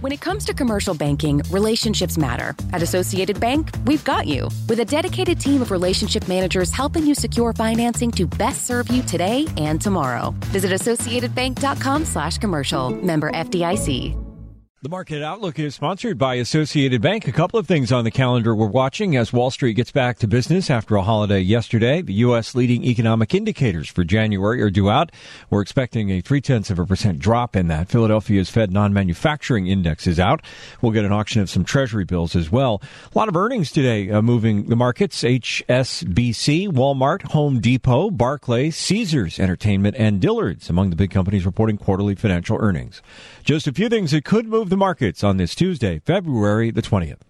When it comes to commercial banking, relationships matter. At Associated Bank, we've got you. With a dedicated team of relationship managers helping you secure financing to best serve you today and tomorrow. Visit associatedbank.com slash commercial. Member FDIC. The market outlook is sponsored by Associated Bank. A couple of things on the calendar we're watching as Wall Street gets back to business after a holiday yesterday. The U.S. leading economic indicators for January are due out. We're expecting a three tenths of a percent drop in that. Philadelphia's Fed non-manufacturing index is out. We'll get an auction of some Treasury bills as well. A lot of earnings today uh, moving the markets. HSBC, Walmart, Home Depot, Barclays, Caesars Entertainment, and Dillard's among the big companies reporting quarterly financial earnings. Just a few things that could move the markets on this Tuesday, February the 20th.